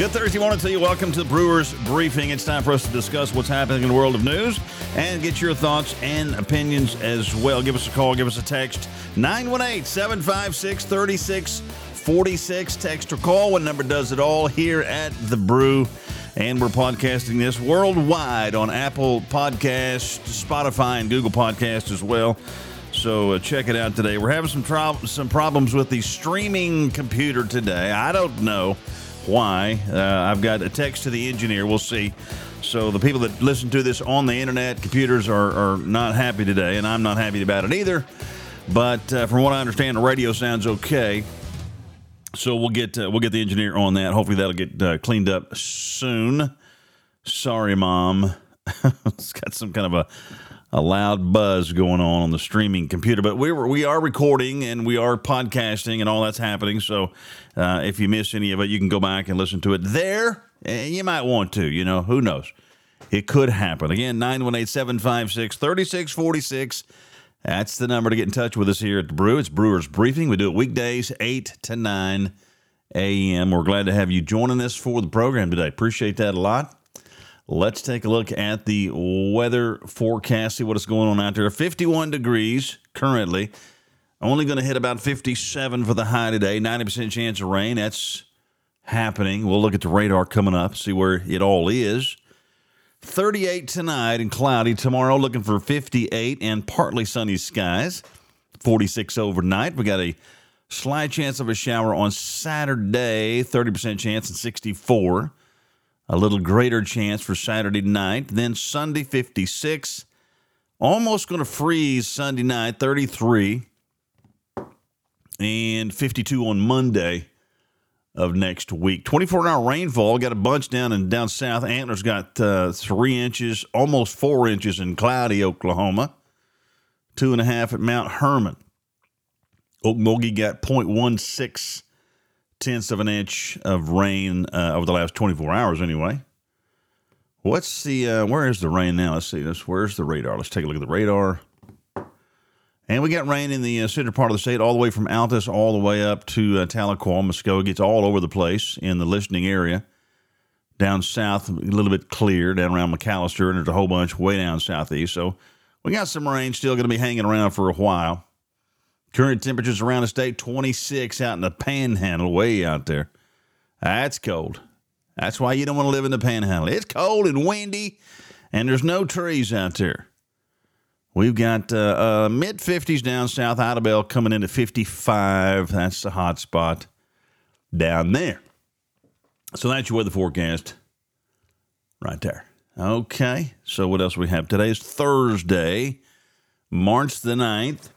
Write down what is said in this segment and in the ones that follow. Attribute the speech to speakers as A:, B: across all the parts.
A: Good Thursday morning to you. Welcome to the Brewers Briefing. It's time for us to discuss what's happening in the world of news and get your thoughts and opinions as well. Give us a call, give us a text 918 756 3646. Text or call. One number does it all here at The Brew. And we're podcasting this worldwide on Apple Podcast, Spotify, and Google Podcast as well. So uh, check it out today. We're having some tro- some problems with the streaming computer today. I don't know why. Uh, I've got a text to the engineer. We'll see. So the people that listen to this on the internet, computers are, are not happy today, and I'm not happy about it either. But uh, from what I understand, the radio sounds okay. So we'll get uh, we'll get the engineer on that. Hopefully that'll get uh, cleaned up soon. Sorry, mom. it's got some kind of a a loud buzz going on on the streaming computer. But we were, we are recording and we are podcasting and all that's happening. So uh, if you miss any of it, you can go back and listen to it there. And you might want to. You know, who knows? It could happen. Again, 918 756 3646. That's the number to get in touch with us here at the Brew. It's Brewers Briefing. We do it weekdays, 8 to 9 a.m. We're glad to have you joining us for the program today. Appreciate that a lot. Let's take a look at the weather forecast, see what is going on out there. 51 degrees currently. Only going to hit about 57 for the high today. 90% chance of rain. That's happening. We'll look at the radar coming up, see where it all is. 38 tonight and cloudy. Tomorrow looking for 58 and partly sunny skies. 46 overnight. We got a slight chance of a shower on Saturday, 30% chance and 64 a little greater chance for Saturday night. Then Sunday, 56. Almost going to freeze Sunday night, 33. And 52 on Monday of next week. 24 hour rainfall. Got a bunch down and down south. Antlers got uh, three inches, almost four inches in cloudy Oklahoma. Two and a half at Mount Hermon. Okmulgee got 0.16 tenths of an inch of rain uh, over the last 24 hours, anyway. What's the, uh, where is the rain now? Let's see this. Where's the radar? Let's take a look at the radar. And we got rain in the uh, center part of the state, all the way from Altus all the way up to uh, Tahlequah, Muskogee. It's all over the place in the listening area. Down south, a little bit clear, down around McAlester, and there's a whole bunch way down southeast. So we got some rain still going to be hanging around for a while. Current temperatures around the state 26 out in the panhandle, way out there. That's cold. That's why you don't want to live in the panhandle. It's cold and windy, and there's no trees out there. We've got uh, uh, mid 50s down south, Idabel coming into 55. That's the hot spot down there. So that's your weather forecast right there. Okay, so what else we have? Today is Thursday, March the 9th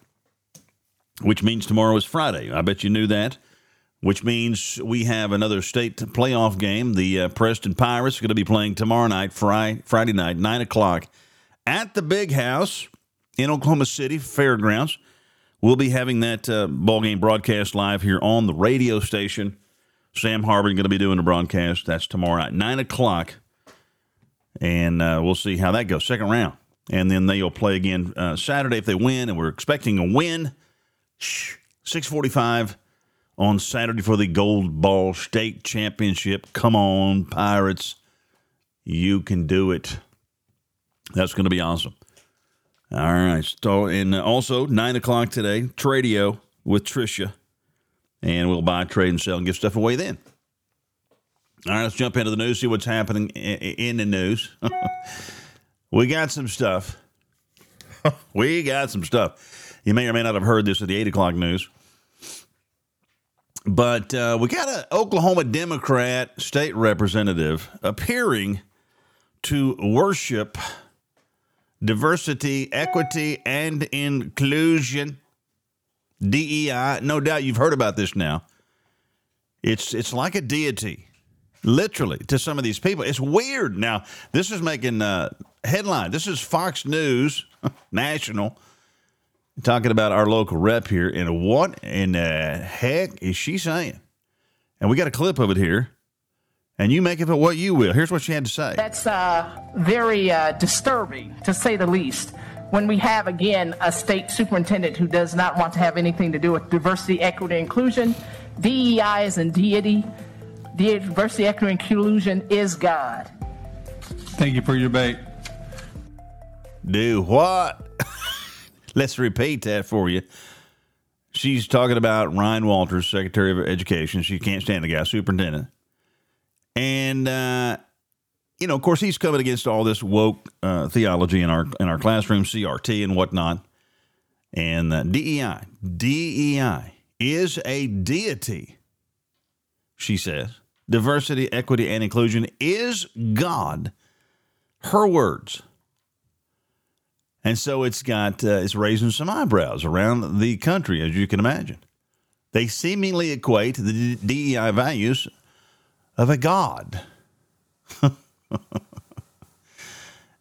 A: which means tomorrow is Friday. I bet you knew that. Which means we have another state playoff game. The uh, Preston Pirates are going to be playing tomorrow night, Friday, Friday night, 9 o'clock, at the Big House in Oklahoma City Fairgrounds. We'll be having that uh, ball game broadcast live here on the radio station. Sam Harbin going to be doing the broadcast. That's tomorrow night, 9 o'clock. And uh, we'll see how that goes. Second round. And then they'll play again uh, Saturday if they win. And we're expecting a win 645 on Saturday for the Gold Ball State Championship. Come on, Pirates. You can do it. That's going to be awesome. All right. So, and also, 9 o'clock today, Tradio with Tricia. And we'll buy, trade, and sell and give stuff away then. All right, let's jump into the news, see what's happening in the news. we got some stuff. we got some stuff. You may or may not have heard this at the 8 o'clock news. But uh, we got an Oklahoma Democrat state representative appearing to worship diversity, equity, and inclusion. DEI. No doubt you've heard about this now. It's it's like a deity, literally, to some of these people. It's weird. Now, this is making uh, headline. This is Fox News National talking about our local rep here, and what in the heck is she saying? And we got a clip of it here, and you make of it what you will. Here's what she had to say.
B: That's uh, very uh, disturbing, to say the least. When we have, again, a state superintendent who does not want to have anything to do with diversity, equity, inclusion, DEI is in deity. diversity, equity, and inclusion is God.
C: Thank you for your debate.
A: Do what? Let's repeat that for you. She's talking about Ryan Walters, Secretary of Education. She can't stand the guy, superintendent. And, uh, you know, of course, he's coming against all this woke uh, theology in our in our classroom, CRT and whatnot. And uh, DEI, DEI is a deity, she says. Diversity, equity, and inclusion is God. Her words. And so it's got uh, it's raising some eyebrows around the country, as you can imagine. They seemingly equate the DEI values of a god.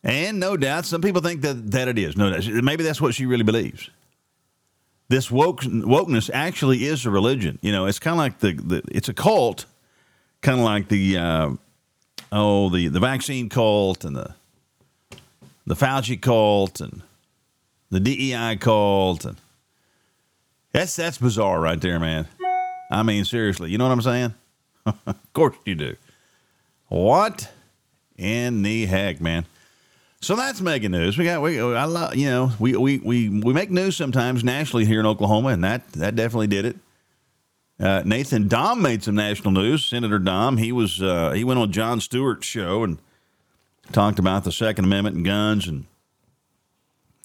A: and no doubt, some people think that, that it is. No doubt. Maybe that's what she really believes. This woke, wokeness actually is a religion. You know, it's kind of like the, the it's a cult, kind of like the uh, oh the the vaccine cult and the the Fauci cult and the DEI cult and that's that's bizarre right there, man. I mean, seriously, you know what I'm saying? of course you do. What in the heck, man? So that's mega news. We got we I love you know we we we we make news sometimes nationally here in Oklahoma, and that that definitely did it. Uh, Nathan Dahm made some national news. Senator Dahm he was uh, he went on Jon Stewart's show and talked about the Second Amendment and guns, and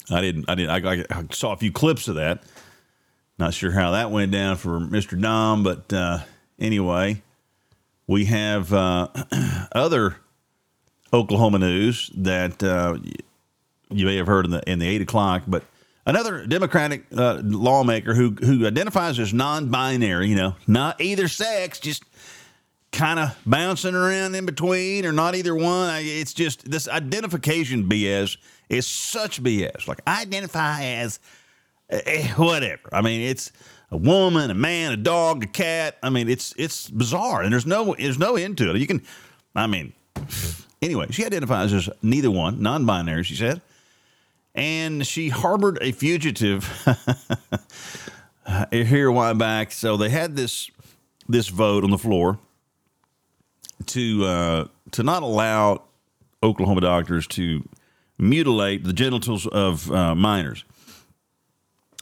A: I didn't I didn't I, I saw a few clips of that. Not sure how that went down for Mr. Dahm, but uh, anyway, we have uh, other Oklahoma news that uh, you may have heard in the in the eight o'clock, but another Democratic uh, lawmaker who who identifies as non-binary, you know, not either sex, just kind of bouncing around in between or not either one. It's just this identification BS is such BS. Like I identify as eh, whatever. I mean, it's a woman, a man, a dog, a cat. I mean, it's it's bizarre, and there's no there's no end to it. You can, I mean. Anyway, she identifies as neither one, non binary, she said. And she harbored a fugitive here a while back. So they had this this vote on the floor to uh, to not allow Oklahoma doctors to mutilate the genitals of uh, minors.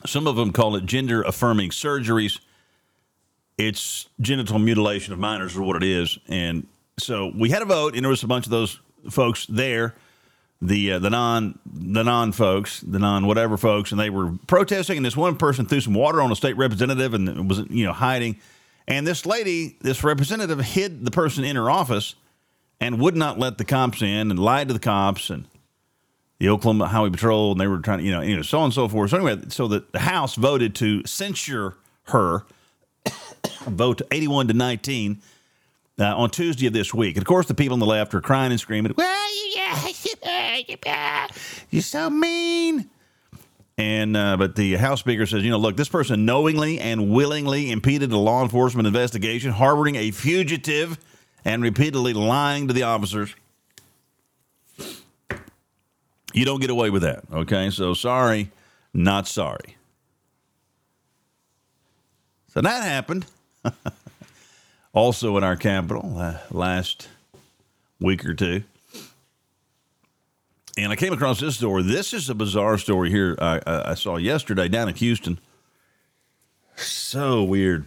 A: Some of them call it gender affirming surgeries. It's genital mutilation of minors, is what it is. And so we had a vote, and there was a bunch of those folks there, the uh, the non the non folks, the non whatever folks, and they were protesting. And this one person threw some water on a state representative and was you know hiding. And this lady, this representative, hid the person in her office and would not let the cops in, and lied to the cops and the Oklahoma Highway Patrol, and they were trying to you know anyway, so on and so forth. So anyway, so the, the House voted to censure her, vote eighty one to nineteen uh, on Tuesday of this week. And of course, the people on the left are crying and screaming, well, you're so mean. And uh, but the House Speaker says, you know, look, this person knowingly and willingly impeded a law enforcement investigation, harboring a fugitive, and repeatedly lying to the officers. You don't get away with that, okay? So sorry, not sorry. So that happened. also in our capital uh, last week or two. And I came across this story. This is a bizarre story here I, I, saw yesterday down in Houston. So weird.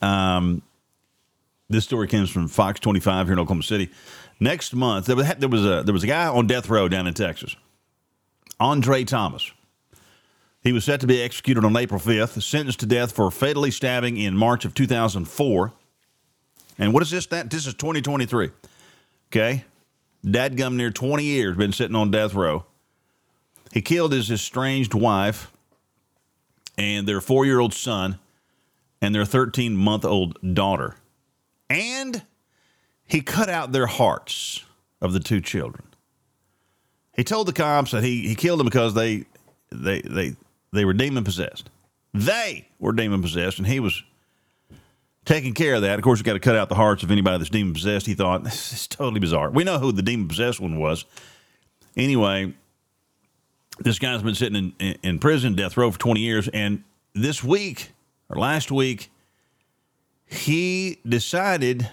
A: Um, this story comes from Fox 25 here in Oklahoma City. Next month, there was, there was a there was a guy on death row down in Texas, Andre Thomas. He was set to be executed on April 5th, sentenced to death for fatally stabbing in March of 2004. And what is this? That this is 2023. Okay, Dadgum near 20 years been sitting on death row. He killed his estranged wife and their four year old son and their 13 month old daughter. And he cut out their hearts of the two children. He told the cops that he, he killed them because they, they, they, they were demon possessed. They were demon possessed, and he was taking care of that. Of course, you got to cut out the hearts of anybody that's demon possessed. He thought this is totally bizarre. We know who the demon possessed one was. Anyway, this guy's been sitting in, in, in prison, death row for 20 years, and this week or last week, he decided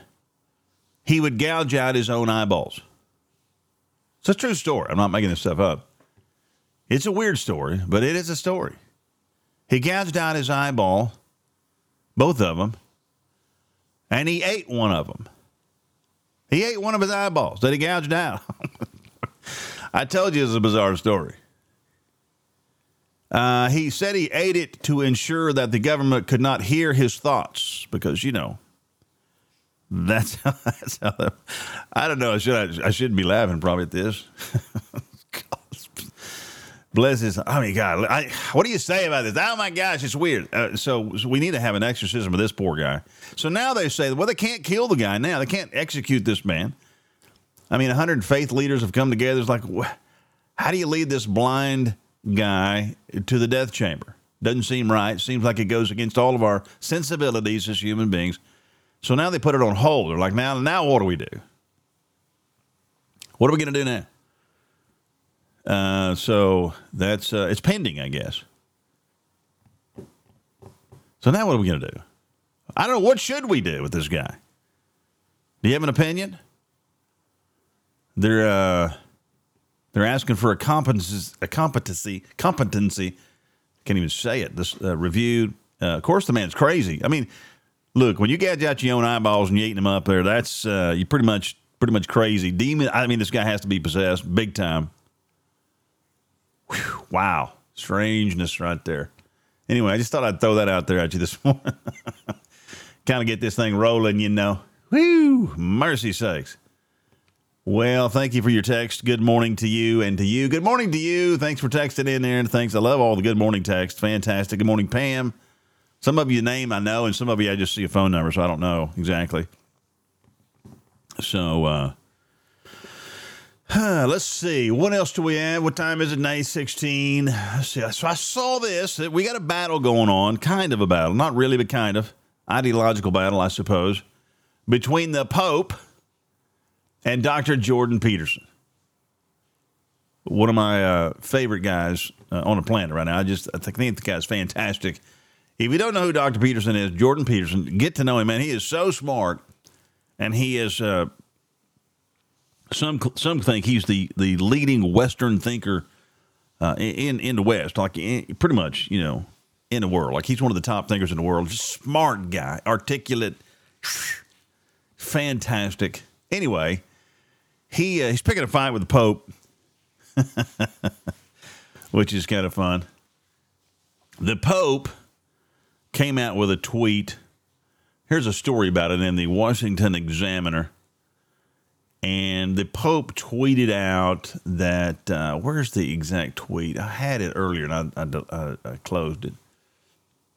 A: he would gouge out his own eyeballs. It's a true story. I'm not making this stuff up. It's a weird story, but it is a story. He gouged out his eyeball, both of them, and he ate one of them. He ate one of his eyeballs that he gouged out. I told you it's a bizarre story. Uh, he said he ate it to ensure that the government could not hear his thoughts because, you know, that's how, that's how that, I don't know. Should I, I shouldn't be laughing probably at this. Bless his. I mean, God, I, what do you say about this? Oh my gosh, it's weird. Uh, so, so, we need to have an exorcism of this poor guy. So now they say, well, they can't kill the guy now. They can't execute this man. I mean, 100 faith leaders have come together. It's like, wh- how do you lead this blind guy to the death chamber? Doesn't seem right. Seems like it goes against all of our sensibilities as human beings. So now they put it on hold. They're like, now, now what do we do? What are we going to do now? Uh, so that's uh, it's pending, I guess. So now what are we going to do? I don't know. What should we do with this guy? Do you have an opinion? They're uh, they're asking for a competency, a competency, competency. Can't even say it. This uh, review. Uh, of course, the man's crazy. I mean, look, when you gouge out your own eyeballs and you eating them up there, that's uh, you pretty much pretty much crazy. Demon. I mean, this guy has to be possessed big time. Whew, wow, strangeness right there. Anyway, I just thought I'd throw that out there at you this morning. kind of get this thing rolling, you know. Whew, mercy sakes. Well, thank you for your text. Good morning to you and to you. Good morning to you. Thanks for texting in there and thanks. I love all the good morning texts. Fantastic. Good morning, Pam. Some of you name I know, and some of you I just see a phone number, so I don't know exactly. So, uh, let's see. What else do we have? What time is it? 916. Let's see. So I saw this. We got a battle going on, kind of a battle. Not really, but kind of. Ideological battle, I suppose, between the Pope and Dr. Jordan Peterson. One of my uh, favorite guys uh, on the planet right now. I just I think the guy's fantastic. If you don't know who Dr. Peterson is, Jordan Peterson, get to know him, man. He is so smart, and he is. Uh, some some think he's the, the leading Western thinker uh, in in the West, like in, pretty much, you know, in the world. Like he's one of the top thinkers in the world. Just smart guy, articulate, fantastic. Anyway, he uh, he's picking a fight with the Pope, which is kind of fun. The Pope came out with a tweet. Here's a story about it in the Washington Examiner. And the Pope tweeted out that, uh, where's the exact tweet? I had it earlier and I, I, I closed it.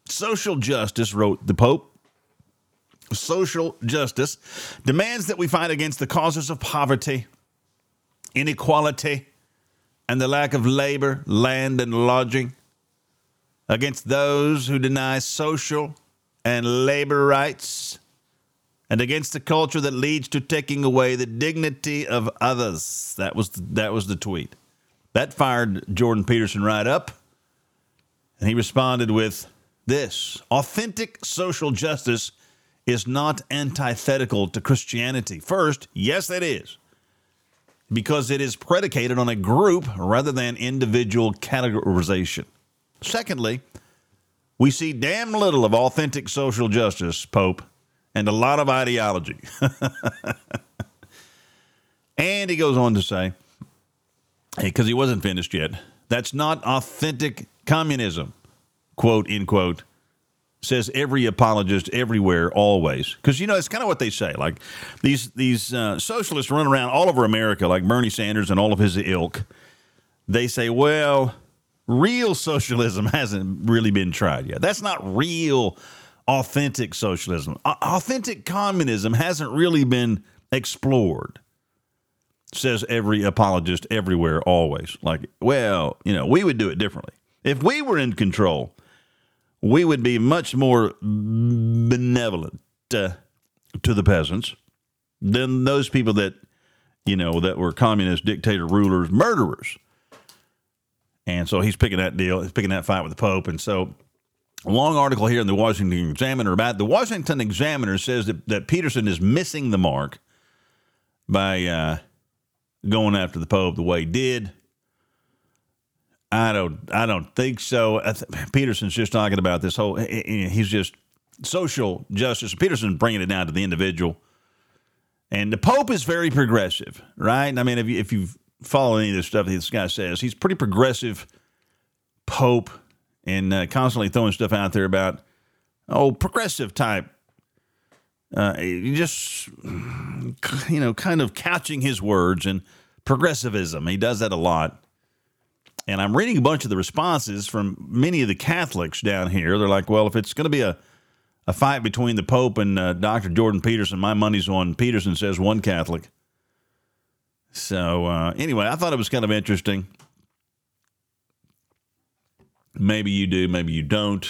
A: Social justice, wrote the Pope, social justice demands that we fight against the causes of poverty, inequality, and the lack of labor, land, and lodging, against those who deny social and labor rights, and against a culture that leads to taking away the dignity of others. That was the, that was the tweet. That fired Jordan Peterson right up, and he responded with this: authentic social justice is not antithetical to Christianity. First, yes, it is, because it is predicated on a group rather than individual categorization. Secondly, we see damn little of authentic social justice, Pope, and a lot of ideology. and he goes on to say, because he wasn't finished yet, that's not authentic communism, quote, end quote, says every apologist everywhere, always. Because, you know, it's kind of what they say. Like these, these uh, socialists run around all over America, like Bernie Sanders and all of his ilk. They say, well, real socialism hasn't really been tried yet. That's not real authentic socialism. Authentic communism hasn't really been explored, says every apologist everywhere, always. Like, well, you know, we would do it differently. If we were in control, we would be much more benevolent uh, to the peasants than those people that, you know, that were communist dictator rulers, murderers. And so he's picking that deal, he's picking that fight with the Pope. And so long article here in the Washington Examiner about the Washington Examiner says that, that Peterson is missing the mark by uh, going after the Pope the way he did. I don't. I don't think so. Th- Peterson's just talking about this whole. He's just social justice. Peterson's bringing it down to the individual. And the Pope is very progressive, right? I mean, if you if you follow any of this stuff that this guy says, he's pretty progressive Pope, and uh, constantly throwing stuff out there about oh progressive type. Uh, just you know, kind of couching his words and progressivism. He does that a lot and I'm reading a bunch of the responses from many of the Catholics down here. They're like, well, if it's going to be a, a fight between the Pope and uh, Dr. Jordan Peterson, my money's on Peterson, says one Catholic. So, uh, anyway, I thought it was kind of interesting. Maybe you do, maybe you don't.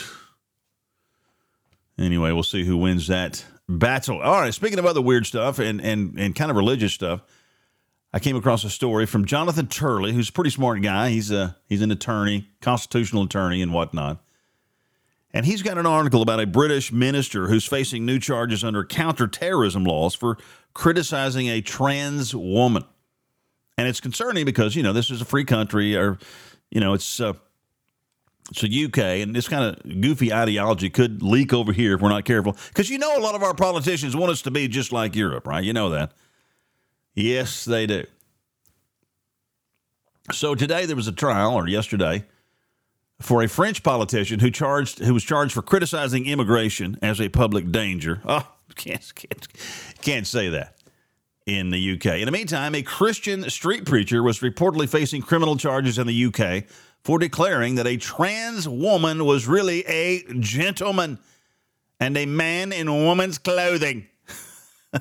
A: Anyway, we'll see who wins that battle. All right, speaking of other weird stuff and, and, and kind of religious stuff, I came across a story from Jonathan Turley, who's a pretty smart guy. He's a he's an attorney, constitutional attorney, and whatnot. And he's got an article about a British minister who's facing new charges under counterterrorism laws for criticizing a trans woman. And it's concerning because you know this is a free country, or you know it's uh, a UK, and this kind of goofy ideology could leak over here if we're not careful. Because you know a lot of our politicians want us to be just like Europe, right? You know that. Yes, they do. So today there was a trial, or yesterday, for a French politician who charged who was charged for criticizing immigration as a public danger. Oh, can't can't, can't say that in the UK. In the meantime, a Christian street preacher was reportedly facing criminal charges in the UK for declaring that a trans woman was really a gentleman and a man in woman's clothing.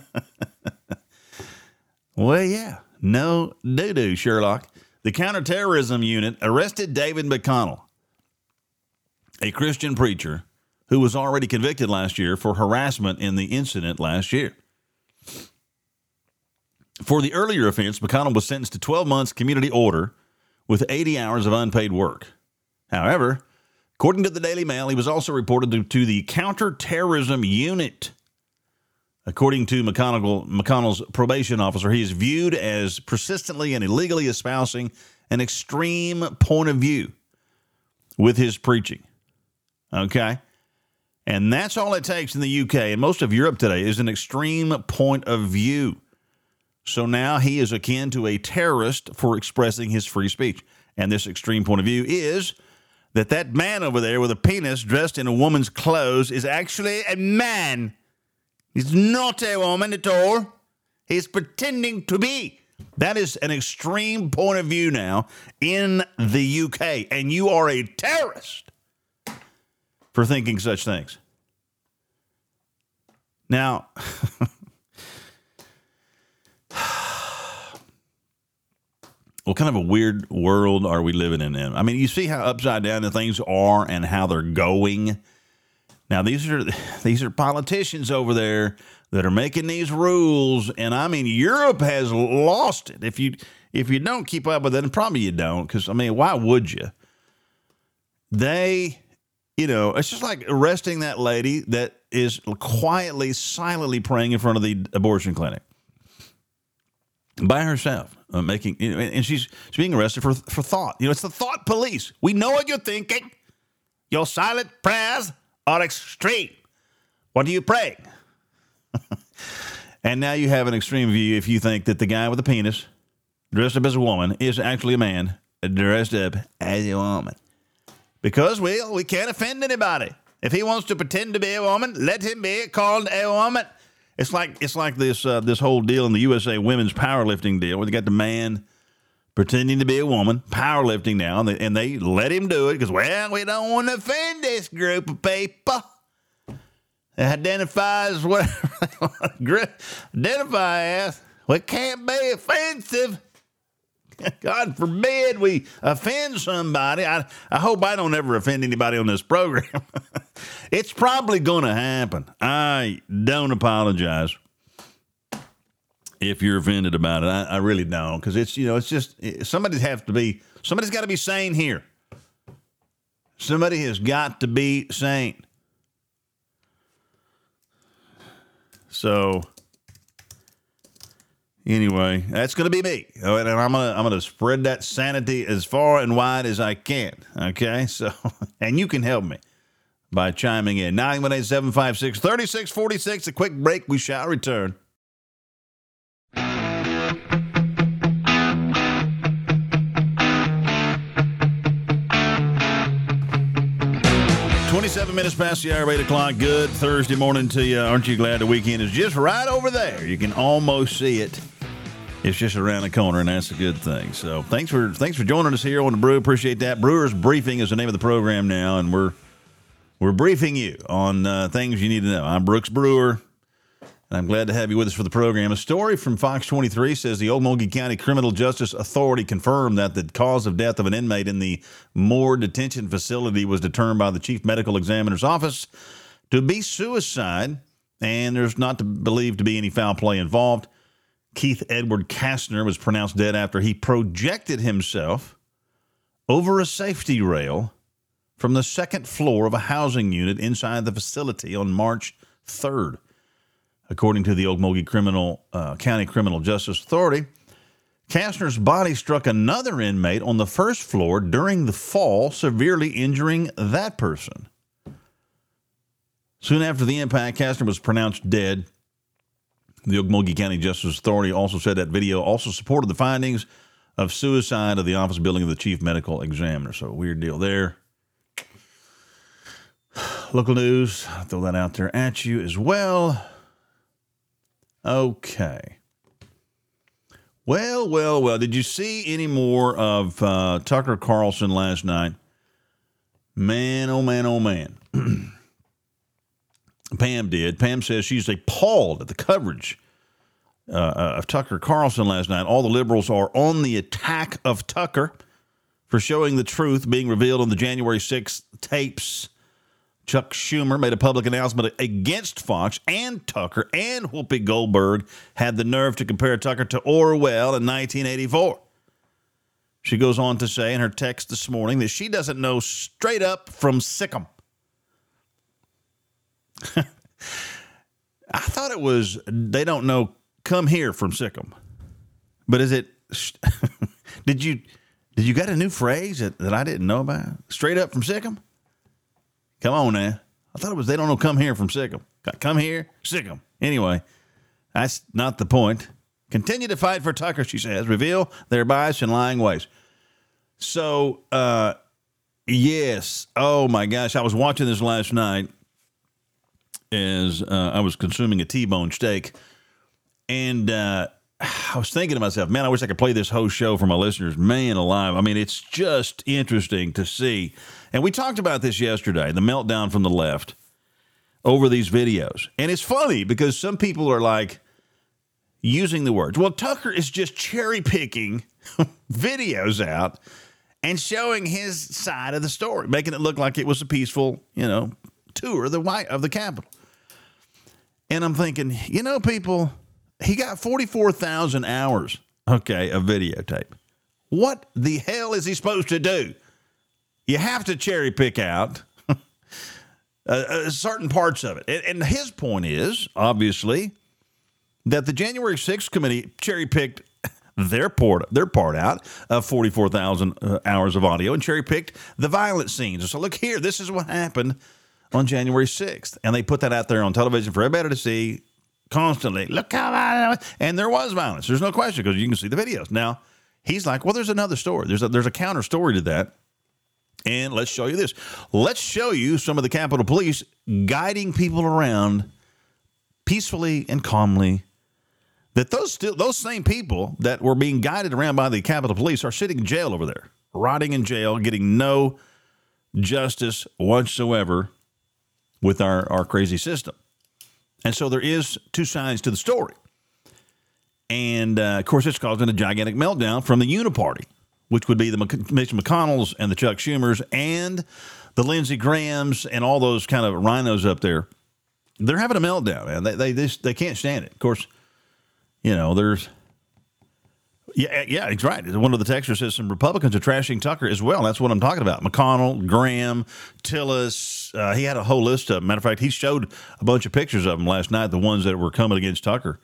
A: Well, yeah, no doo doo, Sherlock. The counterterrorism unit arrested David McConnell, a Christian preacher who was already convicted last year for harassment in the incident last year. For the earlier offense, McConnell was sentenced to 12 months community order with 80 hours of unpaid work. However, according to the Daily Mail, he was also reported to, to the counterterrorism unit According to McConnell, McConnell's probation officer, he is viewed as persistently and illegally espousing an extreme point of view with his preaching. Okay? And that's all it takes in the UK and most of Europe today is an extreme point of view. So now he is akin to a terrorist for expressing his free speech. And this extreme point of view is that that man over there with a penis dressed in a woman's clothes is actually a man He's not a woman at all. He's pretending to be. That is an extreme point of view now in the UK. And you are a terrorist for thinking such things. Now, what kind of a weird world are we living in? I mean, you see how upside down the things are and how they're going now these are these are politicians over there that are making these rules, and I mean Europe has lost it. If you if you don't keep up with it, probably you don't, because I mean, why would you? They, you know, it's just like arresting that lady that is quietly, silently praying in front of the abortion clinic by herself, uh, making, you know, and she's, she's being arrested for for thought. You know, it's the thought police. We know what you're thinking. Your silent prayers are extreme. What do you pray? and now you have an extreme view if you think that the guy with the penis, dressed up as a woman, is actually a man dressed up as a woman. Because, well, we can't offend anybody. If he wants to pretend to be a woman, let him be called a woman. It's like it's like this uh, this whole deal in the USA women's powerlifting deal where they got the man pretending to be a woman, powerlifting now, and they, and they let him do it because, well, we don't want to offend this group of people. identifies whatever identify as. We can't be offensive. God forbid we offend somebody. I, I hope I don't ever offend anybody on this program. it's probably going to happen. I don't apologize if you're offended about it. I, I really don't because it's you know it's just eh, somebody has to be somebody's got to be sane here. Somebody has got to be sane. So Anyway, that's going to be me, and I'm gonna I'm gonna spread that sanity as far and wide as I can. Okay, so and you can help me by chiming in 918-756-3646. A quick break. We shall return. Twenty-seven minutes past the hour of eight o'clock. Good Thursday morning to you. Aren't you glad the weekend is just right over there? You can almost see it. It's just around the corner, and that's a good thing. So thanks for thanks for joining us here on the Brew. Appreciate that. Brewers Briefing is the name of the program now, and we're we're briefing you on uh, things you need to know. I'm Brooks Brewer, and I'm glad to have you with us for the program. A story from Fox 23 says the Okmulgee County Criminal Justice Authority confirmed that the cause of death of an inmate in the Moore Detention Facility was determined by the Chief Medical Examiner's Office to be suicide, and there's not to believe to be any foul play involved. Keith Edward Kastner was pronounced dead after he projected himself over a safety rail from the second floor of a housing unit inside the facility on March 3rd. According to the Okmulgee Criminal uh, County Criminal Justice Authority, Kastner's body struck another inmate on the first floor during the fall, severely injuring that person. Soon after the impact, Kastner was pronounced dead. The Okmulgee County Justice Authority also said that video also supported the findings of suicide of the office building of the chief medical examiner. So, weird deal there. Local news, I'll throw that out there at you as well. Okay. Well, well, well. Did you see any more of uh, Tucker Carlson last night? Man, oh man, oh man. Pam did. Pam says she's appalled at the coverage uh, uh, of Tucker Carlson last night. All the liberals are on the attack of Tucker for showing the truth being revealed on the January 6th tapes. Chuck Schumer made a public announcement against Fox and Tucker, and Whoopi Goldberg had the nerve to compare Tucker to Orwell in 1984. She goes on to say in her text this morning that she doesn't know straight up from sic 'em. I thought it was they don't know come here from sic 'em. But is it did you did you got a new phrase that, that I didn't know about? Straight up from sic 'em? Come on now. I thought it was they don't know come here from sic 'em. Come here, sic 'em. Anyway, that's not the point. Continue to fight for Tucker, she says. Reveal their bias and lying ways. So, uh, yes. Oh my gosh. I was watching this last night as uh, I was consuming a T-bone steak, and uh, I was thinking to myself, man, I wish I could play this whole show for my listeners. Man, alive! I mean, it's just interesting to see. And we talked about this yesterday, the meltdown from the left over these videos, and it's funny because some people are like using the words. Well, Tucker is just cherry picking videos out and showing his side of the story, making it look like it was a peaceful, you know, tour of the white of the Capitol. And I'm thinking, you know, people, he got 44,000 hours, okay, of videotape. What the hell is he supposed to do? You have to cherry pick out uh, uh, certain parts of it. And, and his point is, obviously, that the January 6th committee cherry picked their part, their part out of 44,000 uh, hours of audio and cherry picked the violent scenes. So, look here, this is what happened on January 6th. And they put that out there on television for everybody to see constantly. Look how violent. And there was violence. There's no question because you can see the videos. Now, he's like, well, there's another story. There's a, there's a counter story to that. And let's show you this. Let's show you some of the Capitol Police guiding people around peacefully and calmly. That those still those same people that were being guided around by the Capitol Police are sitting in jail over there, rotting in jail, getting no justice whatsoever with our, our crazy system. And so there is two sides to the story. And uh, of course, it's causing a gigantic meltdown from the Uniparty, which would be the Mitch McConnells and the Chuck Schumers and the Lindsey Grahams and all those kind of RINOs up there. They're having a meltdown, man. They, they, they, they can't stand it. Of course, you know, there's yeah, yeah, he's right. One of the texters says some Republicans are trashing Tucker as well. That's what I'm talking about. McConnell, Graham, Tillis. Uh, he had a whole list of them. Matter of fact, he showed a bunch of pictures of them last night, the ones that were coming against Tucker.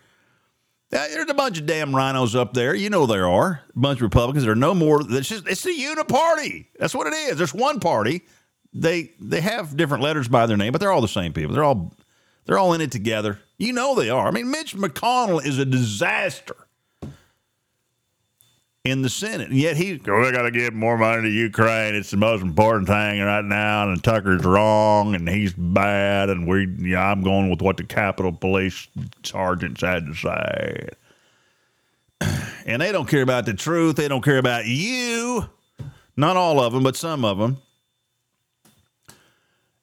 A: There's a bunch of damn RINOs up there. You know there are a bunch of Republicans. There are no more. It's just it's the uniparty. That's what it is. There's one party. They they have different letters by their name, but they're all the same people. They're all they're all in it together. You know they are. I mean, Mitch McConnell is a disaster in the Senate. And yet he, we got to give more money to Ukraine. It's the most important thing right now. And Tucker's wrong and he's bad. And we, yeah, I'm going with what the Capitol Police sergeants had to say. And they don't care about the truth. They don't care about you. Not all of them, but some of them.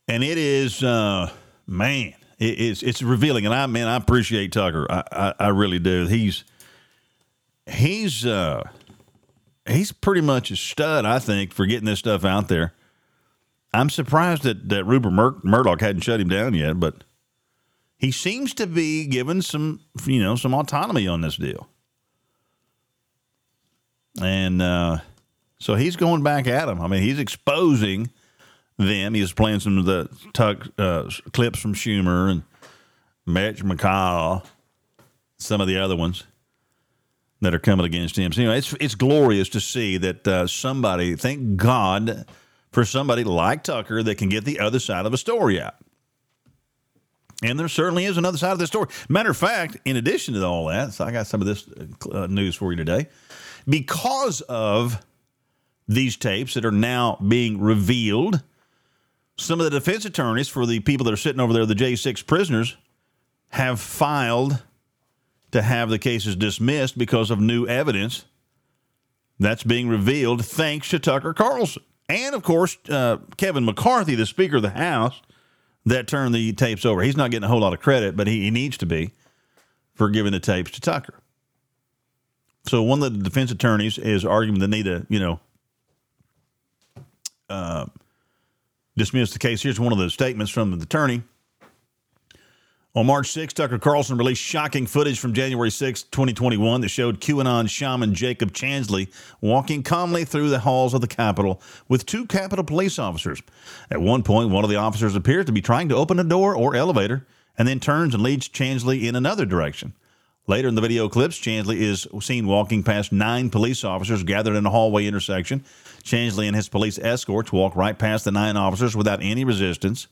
A: And it is, uh, man, it, it's it's revealing. And I, man, I appreciate Tucker. I, I, I really do. He's he's uh he's pretty much a stud, I think, for getting this stuff out there. I'm surprised that, that Rupert Mur- Murdoch hadn't shut him down yet, but he seems to be given some, you know, some autonomy on this deal. And uh, so he's going back at him. I mean, he's exposing them. He's playing some of the tuck, uh, clips from Schumer and Mitch McConnell, some of the other ones that are coming against him. So, know, it's it's glorious to see that uh, somebody. Thank God for somebody like Tucker that can get the other side of a story out. And there certainly is another side of the story. Matter of fact, in addition to all that, so I got some of this uh, news for you today. Because of these tapes that are now being revealed, some of the defense attorneys for the people that are sitting over there, the J6 prisoners, have filed to have the cases dismissed because of new evidence that's being revealed thanks to Tucker Carlson. And of course, uh, Kevin McCarthy, the Speaker of the House, that turned the tapes over. He's not getting a whole lot of credit, but he, he needs to be for giving the tapes to Tucker. So one of the defense attorneys is arguing they need to, you know, uh, dismiss the case. Here's one of the statements from the attorney. On March 6, Tucker Carlson released shocking footage from January 6, 2021, that showed QAnon shaman Jacob Chansley walking calmly through the halls of the Capitol with two Capitol police officers. At one point, one of the officers appears to be trying to open a door or elevator and then turns and leads Chansley in another direction. Later in the video clips, Chansley is seen walking past nine police officers gathered in a hallway intersection. Chansley and his police escorts walk right past the nine officers without any resistance.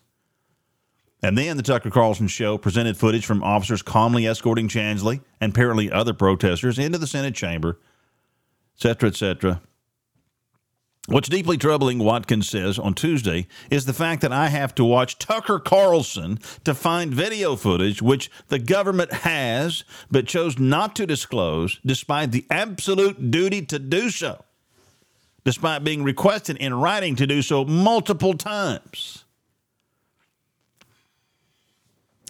A: And then the Tucker Carlson show presented footage from officers calmly escorting Chansley and apparently other protesters into the Senate chamber, etc., etc. What's deeply troubling, Watkins says on Tuesday, is the fact that I have to watch Tucker Carlson to find video footage which the government has but chose not to disclose despite the absolute duty to do so, despite being requested in writing to do so multiple times.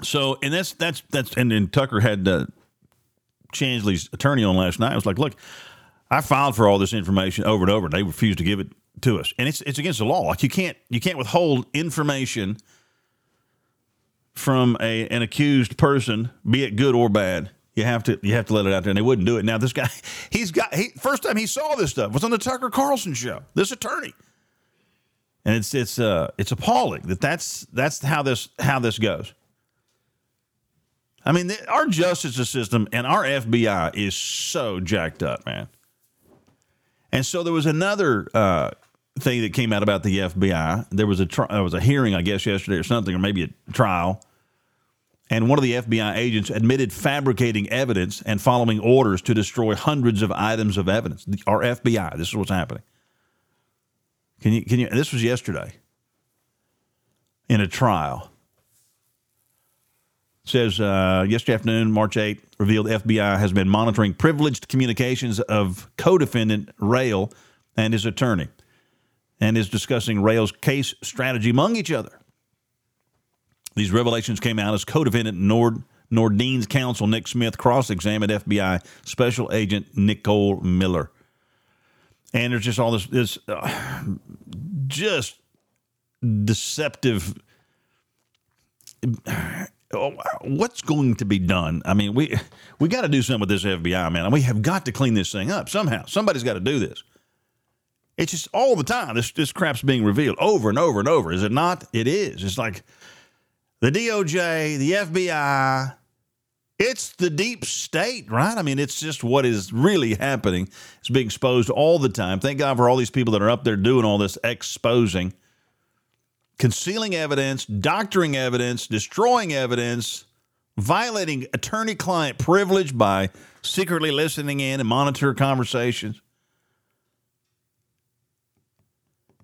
A: So, and that's that's that's, and then Tucker had uh, Chansley's attorney on last night. I was like, look, I filed for all this information over and over, and they refused to give it to us, and it's it's against the law. Like you can't you can't withhold information from a an accused person, be it good or bad. You have to you have to let it out there, and they wouldn't do it. Now this guy, he's got he first time he saw this stuff was on the Tucker Carlson show. This attorney, and it's it's uh it's appalling that that's that's how this how this goes. I mean, our justice system and our FBI is so jacked up, man. And so there was another uh, thing that came out about the FBI. There was a tri- there was a hearing, I guess, yesterday or something, or maybe a trial. And one of the FBI agents admitted fabricating evidence and following orders to destroy hundreds of items of evidence. The, our FBI. This is what's happening. Can you? Can you? This was yesterday in a trial says uh, yesterday afternoon, March 8, revealed FBI has been monitoring privileged communications of co-defendant Rehl and his attorney, and is discussing Rehl's case strategy among each other. These revelations came out as co-defendant Nord Nordean's counsel Nick Smith cross-examined FBI Special Agent Nicole Miller, and there's just all this this uh, just deceptive Oh, what's going to be done? I mean, we we got to do something with this FBI man. And we have got to clean this thing up somehow. Somebody's got to do this. It's just all the time. This this crap's being revealed over and over and over. Is it not? It is. It's like the DOJ, the FBI, It's the deep state, right? I mean, it's just what is really happening. It's being exposed all the time. Thank God for all these people that are up there doing all this exposing, concealing evidence, doctoring evidence, destroying evidence, violating attorney client privilege by secretly listening in and monitor conversations.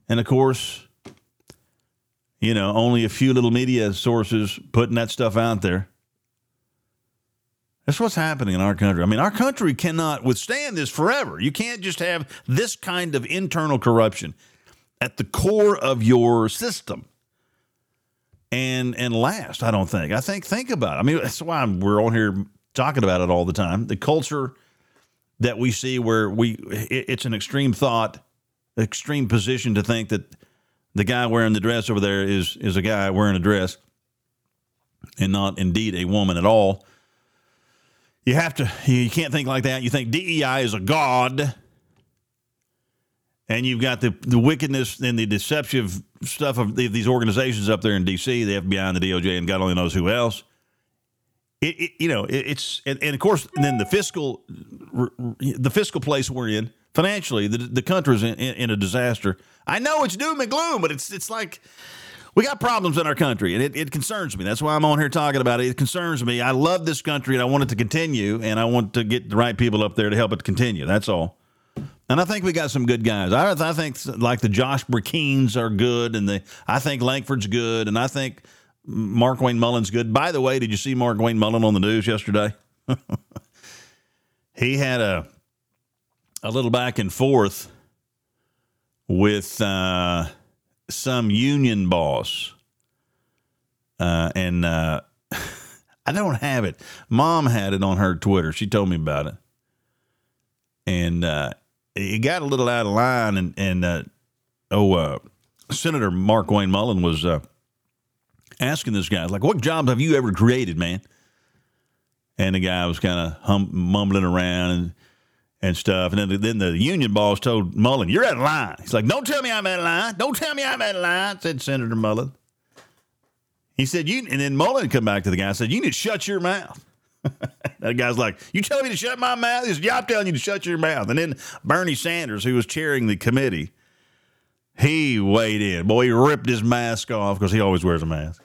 A: And of course, you know, only a few little media sources putting that stuff out there. That's what's happening in our country. I mean, our country cannot withstand this forever. You can't just have this kind of internal corruption at the core of your system and and last. I don't think. I think think about it. I mean, that's why we're on here talking about it all the time. The culture that we see, where we it, it's an extreme thought, extreme position to think that the guy wearing the dress over there is is a guy wearing a dress, and not indeed a woman at all. You have to. You can't think like that. You think DEI is a god, and you've got the the wickedness and the deceptive stuff of the, these organizations up there in D.C., the FBI and the DOJ, and God only knows who else. It, it, you know, it, it's and, and, of course, then the fiscal, the fiscal place we're in financially, the the country's in, in, in, a disaster. I know it's doom and gloom, but it's it's like we got problems in our country, and it, it concerns me. That's why I'm on here talking about it. It concerns me. I love this country, and I want it to continue, and I want to get the right people up there to help it continue. That's all. And I think we got some good guys. I, I think like the Josh Brecheens are good, and the I think Lankford's good, and I think Markwayne Mullin's good. By the way, did you see Markwayne Mullin on the news yesterday? he had a a little back and forth with uh, some union boss. Uh, and uh, I don't have it. Mom had it on her Twitter. She told me about it. And uh, it got a little out of line. And, and uh, oh, uh, Senator Markwayne Mullin was uh, asking this guy, like, what jobs have you ever created, man? And the guy was kind of hum- mumbling around and and stuff. And then, then the union boss told Mullin, You're out of line. He's like, Don't tell me I'm out of line. Don't tell me I'm out of line, said Senator Mullin. He said, You and then Mullin come back to the guy and said, You need to shut your mouth. that guy's like, You telling me to shut my mouth? He said, Yeah, I'm telling you to shut your mouth. And then Bernie Sanders, who was chairing the committee, he weighed in. Boy, he ripped his mask off because he always wears a mask.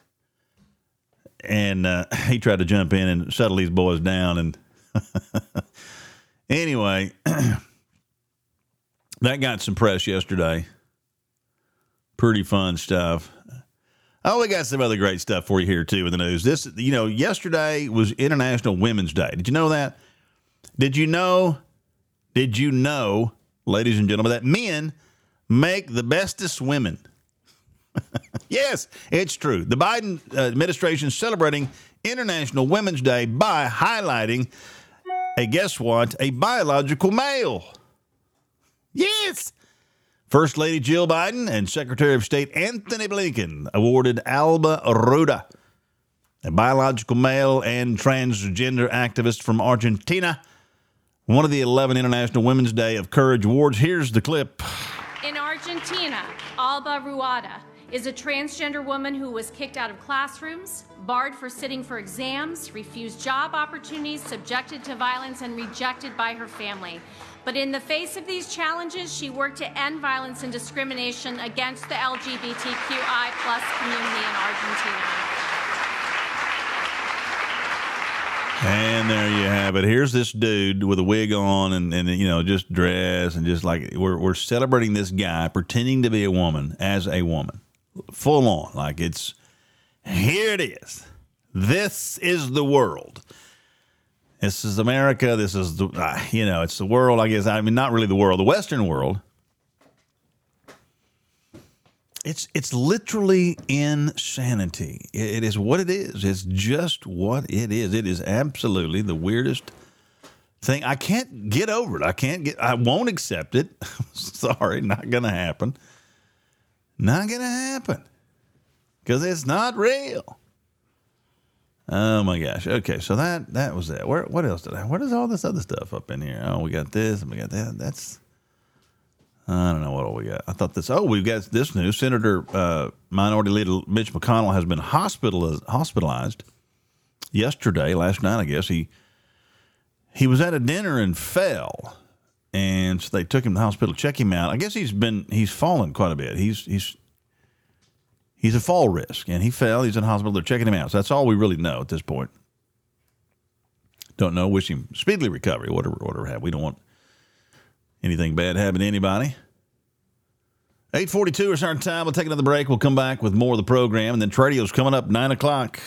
A: And uh, he tried to jump in and settle these boys down. And Anyway, that got some press yesterday. Pretty fun stuff. Oh, we got some other great stuff for you here too in the news. This, you know, yesterday was International Women's Day. Did you know that? Did you know? Did you know, ladies and gentlemen, that men make the bestest women? yes, it's true. The Biden uh, administration is celebrating International Women's Day by highlighting a guess what? A biological male. Yes. First Lady Jill Biden and Secretary of State Antony Blinken awarded Alba Rueda, a biological male and transgender activist from Argentina, one of the 11 International Women's Day of Courage Awards. Here's the clip.
D: In Argentina, Alba Rueda is a transgender woman who was kicked out of classrooms, barred for sitting for exams, refused job opportunities, subjected to violence, and rejected by her family. But in the face of these challenges, she worked to end violence and discrimination against the LGBTQI plus community in Argentina.
A: And there you have it. Here's this dude with a wig on and, and you know, just dress and just like we're, we're celebrating this guy pretending to be a woman as a woman. Full on. Like it's here it is. This is the world. This is America. This is the, uh, you know, it's the world, I guess. I mean, not really the world, the Western world. It's it's literally insanity. It, it is what it is. It's just what it is. It is absolutely the weirdest thing. I can't get over it. I can't get. I won't accept it. Sorry, not gonna happen. Not gonna happen because it's not real. Oh my gosh. Okay, so that that was it. Where what else did I? What is all this other stuff up in here? Oh, we got this and we got that. That's I don't know what all we got. I thought this. Oh, we've got this news. Senator uh, Minority Leader Mitch McConnell has been hospitalized, hospitalized yesterday, last night, I guess. He he was at a dinner and fell, and so they took him to the hospital, check him out. I guess he's been he's fallen quite a bit. He's he's he's a fall risk, and he fell. He's in hospital. They're checking him out. So that's all we really know at this point. Don't know. Wish him speedily recovery. Whatever, whatever have. We don't want anything bad happen to anybody. 842 is our time. We'll take another break. We'll come back with more of the program. And then Tradio's coming up 9 o'clock.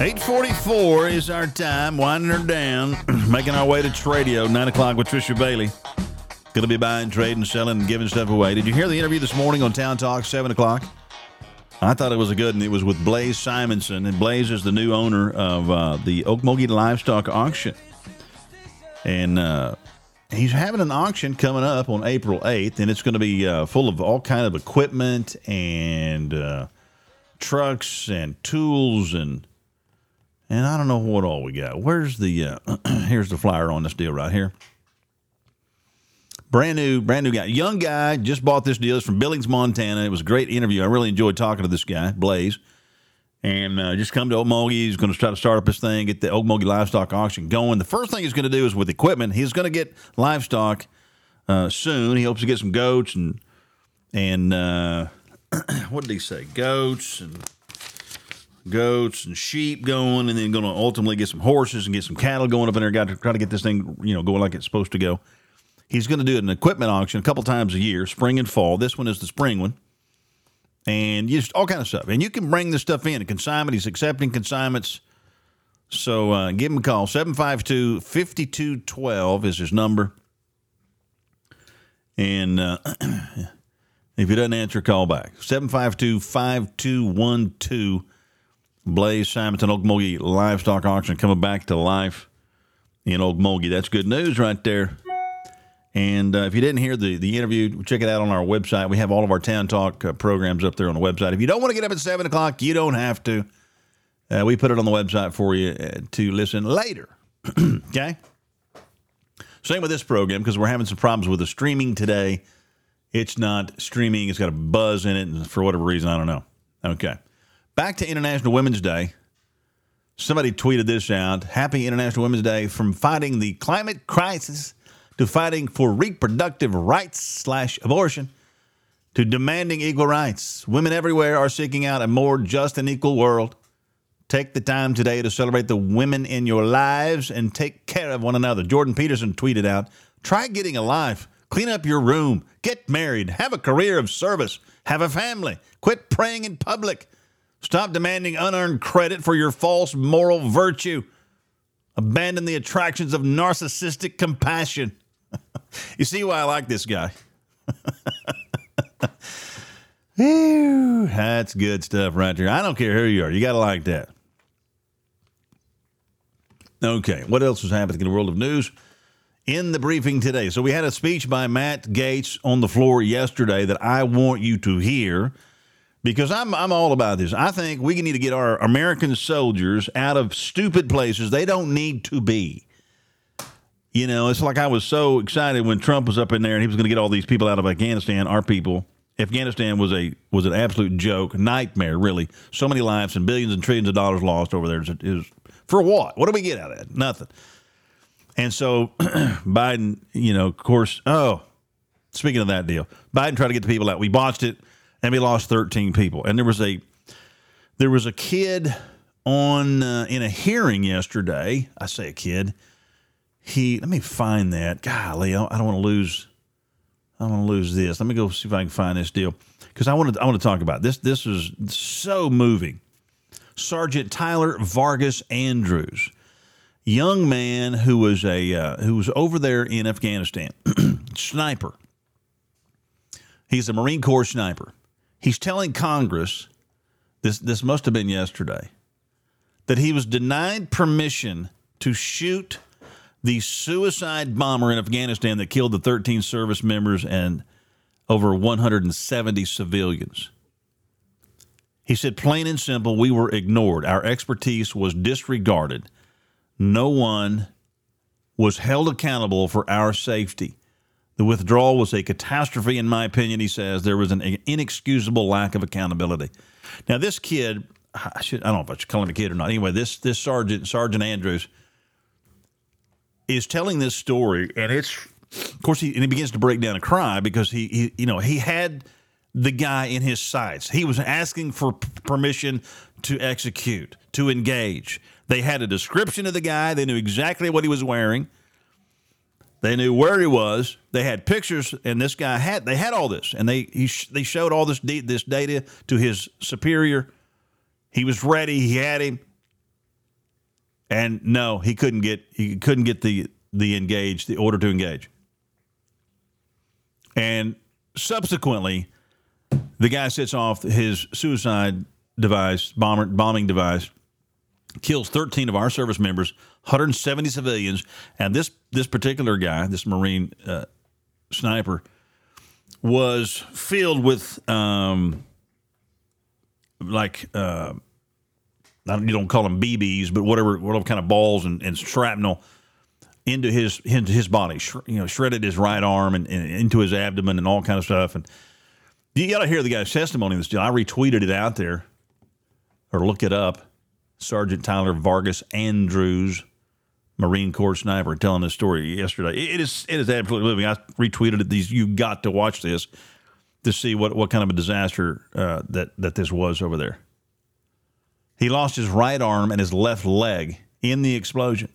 A: Eight forty-four is our time. Winding her down, making our way to Tradio. Nine o'clock with Trisha Bailey. Going to be buying, trading, selling, and giving stuff away. Did you hear the interview this morning on Town Talk? Seven o'clock. I thought it was a good, and it was with Blaze Simonson, and Blaze is the new owner of uh, the Okmulgee Livestock Auction, and uh, he's having an auction coming up on April eighth, and it's going to be uh, full of all kind of equipment and uh, trucks and tools and and I don't know what all we got. Where's the uh, here's the flyer on this deal right here. Brand new, brand new guy, young guy, just bought this deal. It's from Billings, Montana. It was a great interview. I really enjoyed talking to this guy, Blaze, and uh, just come to Okmulgee. He's going to try to start up his thing, get the Okmulgee livestock auction going. The first thing he's going to do is with equipment. He's going to get livestock uh, soon. He hopes to get some goats and and uh, what did he say? Goats and goats and sheep going, and then going to ultimately get some horses and get some cattle going up in there. Got to try to get this thing, you know, going like it's supposed to go. He's going to do an equipment auction a couple times a year, spring and fall. This one is the spring one, and just all kind of stuff. And you can bring this stuff in. Consignment. He's accepting consignments. So uh, give him a call. 752 5212 is his number. And uh, if he doesn't answer, call back. 752 5212 Blaze Simonton Okmulgee livestock auction coming back to life in Okmulgee. That's good news right there. And uh, if you didn't hear the, the interview, check it out on our website. We have all of our Town Talk uh, programs up there on the website. If you don't want to get up at 7 o'clock, you don't have to. Uh, we put it on the website for you uh, to listen later. okay? Same with this program because we're having some problems with the streaming today. It's not streaming, it's got a buzz in it, and for whatever reason, I don't know. Okay. Back to International Women's Day. Somebody tweeted this out Happy International Women's Day from fighting the climate crisis to fighting for reproductive rights slash abortion to demanding equal rights. Women everywhere are seeking out a more just and equal world. Take the time today to celebrate the women in your lives and take care of one another. Jordan Peterson tweeted out try getting a life, clean up your room, get married, have a career of service, have a family, quit praying in public, stop demanding unearned credit for your false moral virtue, abandon the attractions of narcissistic compassion. you see why I like this guy. That's good stuff right there. I don't care who you are. You got to like that. Okay, what else was happening in the world of news? In the briefing today. So, we had a speech by Matt Gaetz on the floor yesterday that I want you to hear because I'm, I'm all about this. I think we need to get our American soldiers out of stupid places they don't need to be. You know, it's like I was so excited when Trump was up in there and he was going to get all these people out of Afghanistan, our people. Afghanistan was a was an absolute joke, nightmare, really. So many lives and billions and trillions of dollars lost over there. Is, for what? What do we get out of that? Nothing. And so Biden, you know, of course. Oh, speaking of that deal, Biden tried to get the people out. We botched it, and we lost 13 people. And there was a there was a kid on uh, in a hearing yesterday. I say a kid he let me find that. Golly, I don't want to lose. I don't want to lose this. Let me go see if I can find this deal because I want to. I want to talk about this. This is so moving. Sergeant Tyler Vargas Andrews, young man who was a uh, who was over there in Afghanistan, sniper. He's a Marine Corps sniper. He's telling Congress this. This must have been yesterday that he was denied permission to shoot the suicide bomber in Afghanistan that killed the 13 service members and over 170 civilians. He said, plain and simple, we were ignored. Our expertise was disregarded. No one was held accountable for our safety. The withdrawal was a catastrophe, in my opinion, he says. There was an inexcusable lack of accountability. Now, this kid, I, should, I don't know if I should call him a kid or not. Anyway, this, this Sergeant, Sergeant Andrews, is telling this story, and it's, of course, he, and he begins to break down and cry because he, he you know, he had the guy in his sights. He was asking for permission to execute, to engage. They had a description of the guy, they knew exactly what he was wearing. They knew where he was. They had pictures, and this guy had they had all this, and they he, they showed all this this data to his superior. He was ready. He had him, and no, he couldn't get he couldn't get the the engage the order to engage. And subsequently, the guy sets off his suicide device, bomber, bombing device, kills 13 of our service members, 170 civilians, and this this particular guy, this Marine uh, sniper, was filled with um, like uh, you don't call them BBs, but whatever whatever kind of balls and, and shrapnel into his into his body. Sh- you know, shredded his right arm and, and, into his abdomen and all kind of stuff. And you got to hear the guy's testimony. This deal. I retweeted it out there, or look it up. Sergeant Tyler Vargas Andrews, Marine Corps sniper, telling this story yesterday. It is it is absolutely living. I retweeted it. These you got to watch this to see what, what kind of a disaster uh, that that this was over there. He lost his right arm and his left leg in the explosion.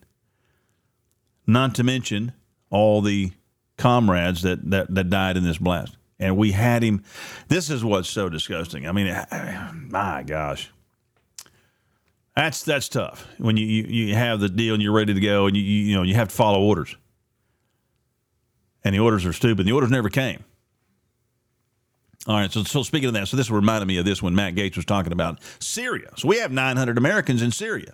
A: Not to mention all the comrades that, that, that died in this blast. And we had him. This is what's so disgusting. I mean, my gosh. That's that's tough when you, you, you have the deal and you're ready to go and you, you know you have to follow orders, and the orders are stupid. The orders never came. All right, so so speaking of that, so this reminded me of this when Matt Gaetz was talking about Syria. So we have 900 Americans in Syria,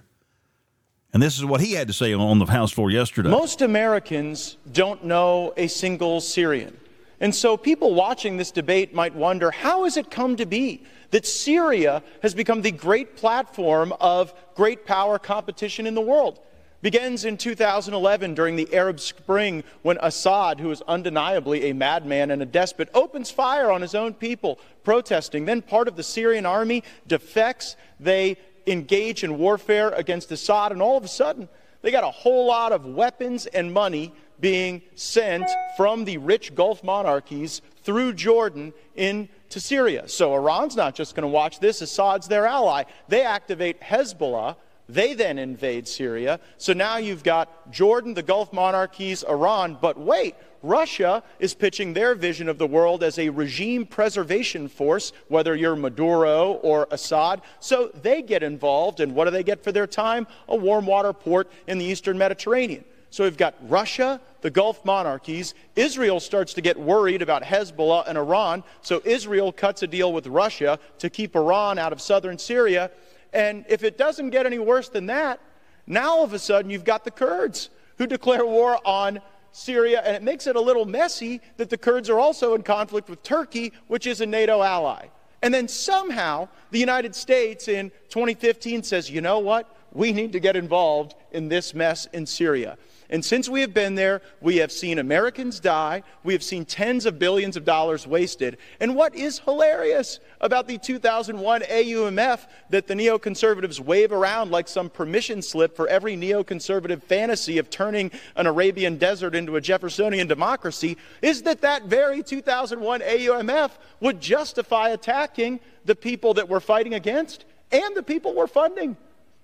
A: and this is what he had to say on the House floor yesterday.
E: Most Americans don't know a single Syrian. And so people watching this debate might wonder how has it come to be that Syria has become the great platform of great power competition in the world? Begins in 2011 during the Arab Spring when Assad, who is undeniably a madman and a despot, opens fire on his own people protesting. Then part of the Syrian army defects. They engage in warfare against Assad, and all of a sudden, they got a whole lot of weapons and money being sent from the rich Gulf monarchies through Jordan into Syria. So Iran's not just going to watch this, Assad's their ally. They activate Hezbollah. They then invade Syria. So now you've got Jordan, the Gulf monarchies, Iran. But wait, Russia is pitching their vision of the world as a regime preservation force, whether you're Maduro or Assad. So they get involved. And what do they get for their time? A warm water port in the eastern Mediterranean. So we've got Russia, the Gulf monarchies. Israel starts to get worried about Hezbollah and Iran. So Israel cuts a deal with Russia to keep Iran out of southern Syria. And if it doesn't get any worse than that, now all of a sudden you've got the Kurds who declare war on Syria. And it makes it a little messy that the Kurds are also in conflict with Turkey, which is a NATO ally. And then somehow the United States in 2015 says, you know what? We need to get involved in this mess in Syria. And since we have been there, we have seen Americans die. We have seen tens of billions of dollars wasted. And what is hilarious about the 2001 AUMF that the neoconservatives wave around like some permission slip for every neoconservative fantasy of turning an Arabian desert into a Jeffersonian democracy is that that very 2001 AUMF would justify attacking the people that we're fighting against and the people we're funding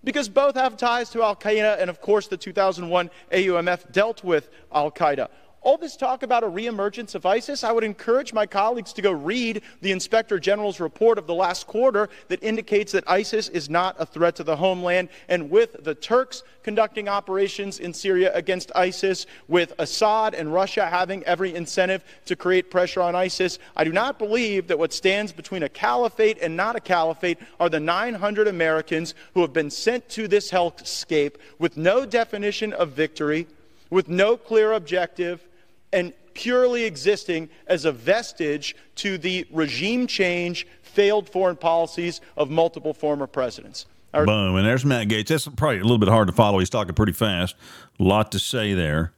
E: because both have ties to Al Qaeda, and of course, the 2001 AUMF dealt with Al Qaeda all this talk about a reemergence of ISIS, I would encourage my colleagues to go read the Inspector General's report of the last quarter that indicates that ISIS is not a threat to the homeland. And with the Turks conducting operations in Syria against ISIS, with Assad and Russia having every incentive to create pressure on ISIS, I do not believe that what stands between a caliphate and not a caliphate are the 900 Americans who have been sent to this hellscape with no definition of victory, with no clear objective and purely existing as a vestige to the regime change, failed foreign policies of multiple former presidents.
A: Our- Boom. And there's Matt Gaetz. That's probably a little bit hard to follow. He's talking pretty fast. A lot to say there.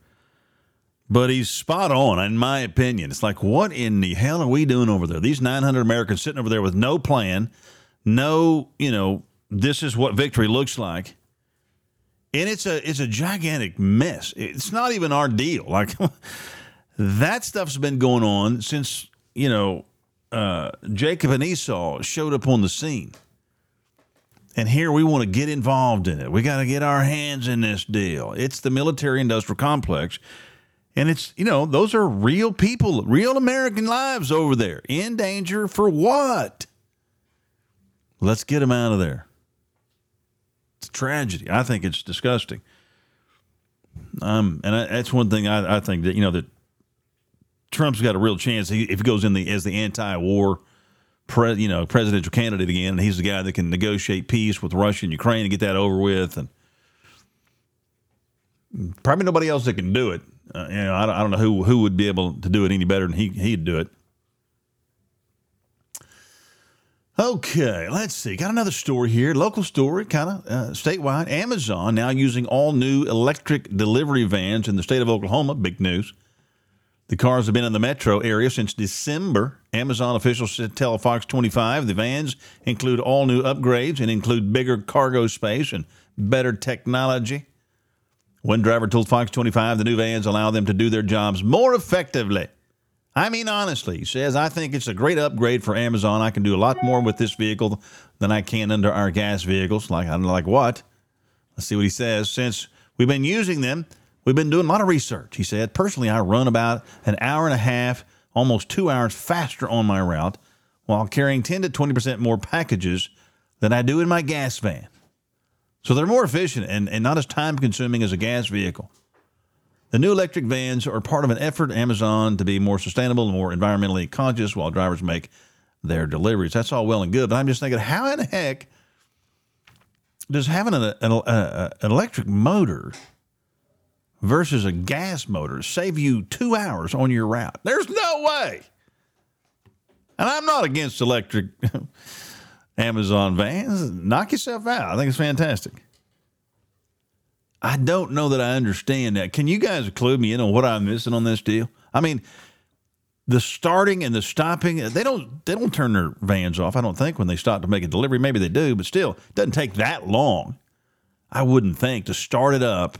A: But he's spot on, in my opinion. It's like, what in the hell are we doing over there? These 900 Americans sitting over there with no plan, no, you know, this is what victory looks like. And it's a it's a gigantic mess. It's not even our deal. Like that stuff's been going on since, you know, uh, Jacob and Esau showed up on the scene. And here we want to get involved in it. We got to get our hands in this deal. It's the military industrial complex and it's, you know, those are real people, real American lives over there in danger for what? Let's get them out of there. It's a tragedy. I think it's disgusting. Um, and I, that's one thing I, I, think that, you know, that Trump's got a real chance if he goes in the as the anti-war, pre, you know, presidential candidate again, he's the guy that can negotiate peace with Russia and Ukraine and get that over with, and probably nobody else that can do it. Uh, you know, I don't, I don't know who who would be able to do it any better than he he'd do it. Okay, let's see. Got another story here, local story, kind of uh, statewide. Amazon now using all new electric delivery vans in the state of Oklahoma. Big news. The cars have been in the metro area since December. Amazon officials tell Fox 25 the vans include all new upgrades and include bigger cargo space and better technology. One driver told Fox 25 the new vans allow them to do their jobs more effectively. I mean, honestly, he says, I think it's a great upgrade for Amazon. I can do a lot more with this vehicle than I can under our gas vehicles. Like, I'm like, what? Let's see what he says. Since we've been using them, we've been doing a lot of research. He said, personally, I run about an hour and a half, almost two hours faster on my route while carrying 10 to 20% more packages than I do in my gas van. So they're more efficient and, and not as time consuming as a gas vehicle. The new electric vans are part of an effort at Amazon to be more sustainable and more environmentally conscious while drivers make their deliveries. That's all well and good, but I'm just thinking, how in the heck does having an, an, an electric motor versus a gas motor save you two hours on your route? There's no way. And I'm not against electric Amazon vans. Knock yourself out. I think it's fantastic. I don't know that I understand that. Can you guys clue me in on what I'm missing on this deal? I mean, the starting and the stopping, they don't they don't turn their vans off, I don't think, when they stop to make a delivery. Maybe they do, but still, it doesn't take that long. I wouldn't think to start it up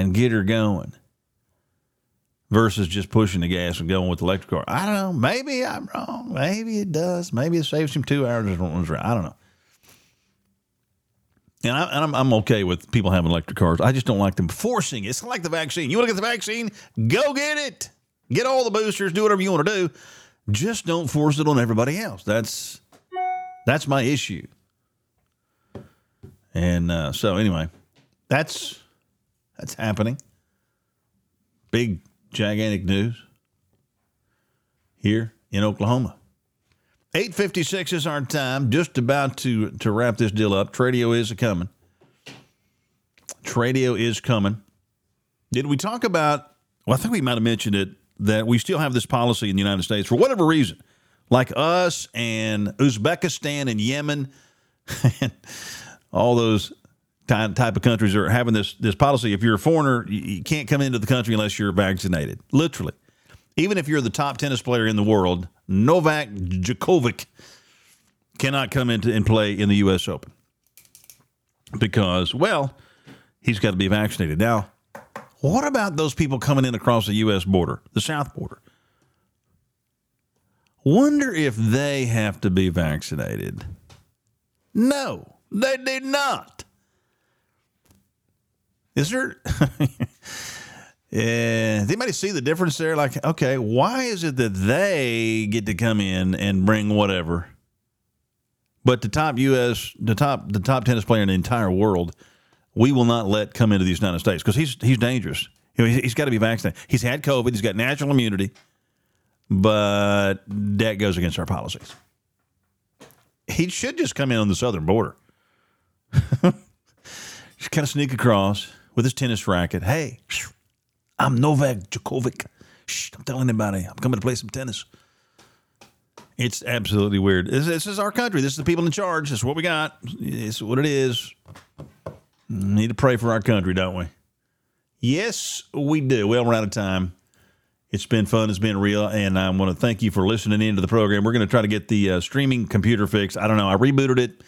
A: and get her going versus just pushing the gas and going with the electric car. I don't know. Maybe I'm wrong. Maybe it does. Maybe it saves him two hours. I don't know. And, I, am I'm, okay with people having electric cars. I just don't like them forcing it. It's like the vaccine. You want to get the vaccine? Go get it. Get all the boosters. Do whatever you want to do. Just don't force it on everybody else. That's that's my issue. And uh, so anyway, that's that's happening. Big gigantic news here in Oklahoma. 856 is our time. Just about to, to wrap this deal up. Tradio is coming. Tradio is coming. Did we talk about, well, I think we might have mentioned it, that we still have this policy in the United States for whatever reason, like us and Uzbekistan and Yemen and all those type of countries are having this this policy. If you're a foreigner, you can't come into the country unless you're vaccinated. Literally, even if you're the top tennis player in the world, Novak Djokovic cannot come into and play in the U.S. Open because, well, he's got to be vaccinated. Now, what about those people coming in across the U.S. border, the south border? Wonder if they have to be vaccinated. No, they did not. Is there? yeah, they see the difference there. Like, okay, why is it that they get to come in and bring whatever, but the top U.S. the top the top tennis player in the entire world, we will not let come into the United States because he's he's dangerous. You know, he's got to be vaccinated. He's had COVID. He's got natural immunity, but that goes against our policies. He should just come in on the southern border. just kind of sneak across with his tennis racket. Hey, I'm Novak Djokovic. Shh, don't tell anybody. I'm coming to play some tennis. It's absolutely weird. This, this, is our country. This is the people in charge. This is what we got. It's what it is. We Need to pray for our country, don't we? Yes, we do. Well, we're out of time. It's been fun. It's been real. And I want to thank you for listening into the program. We're going to try to get the uh, streaming computer fixed. I don't know. I rebooted it.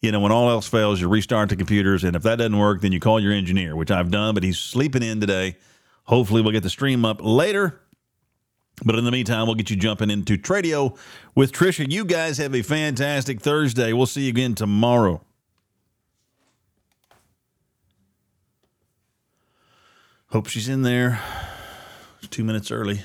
A: You know, when all else fails, you restart the computers. And if that doesn't work, then you call your engineer, which I've done, but he's sleeping in today. Hopefully, we'll get the stream up later. But in the meantime, we'll get you jumping into Tradio with Trisha. You guys have a fantastic Thursday. We'll see you again tomorrow. Hope she's in there. Two minutes early.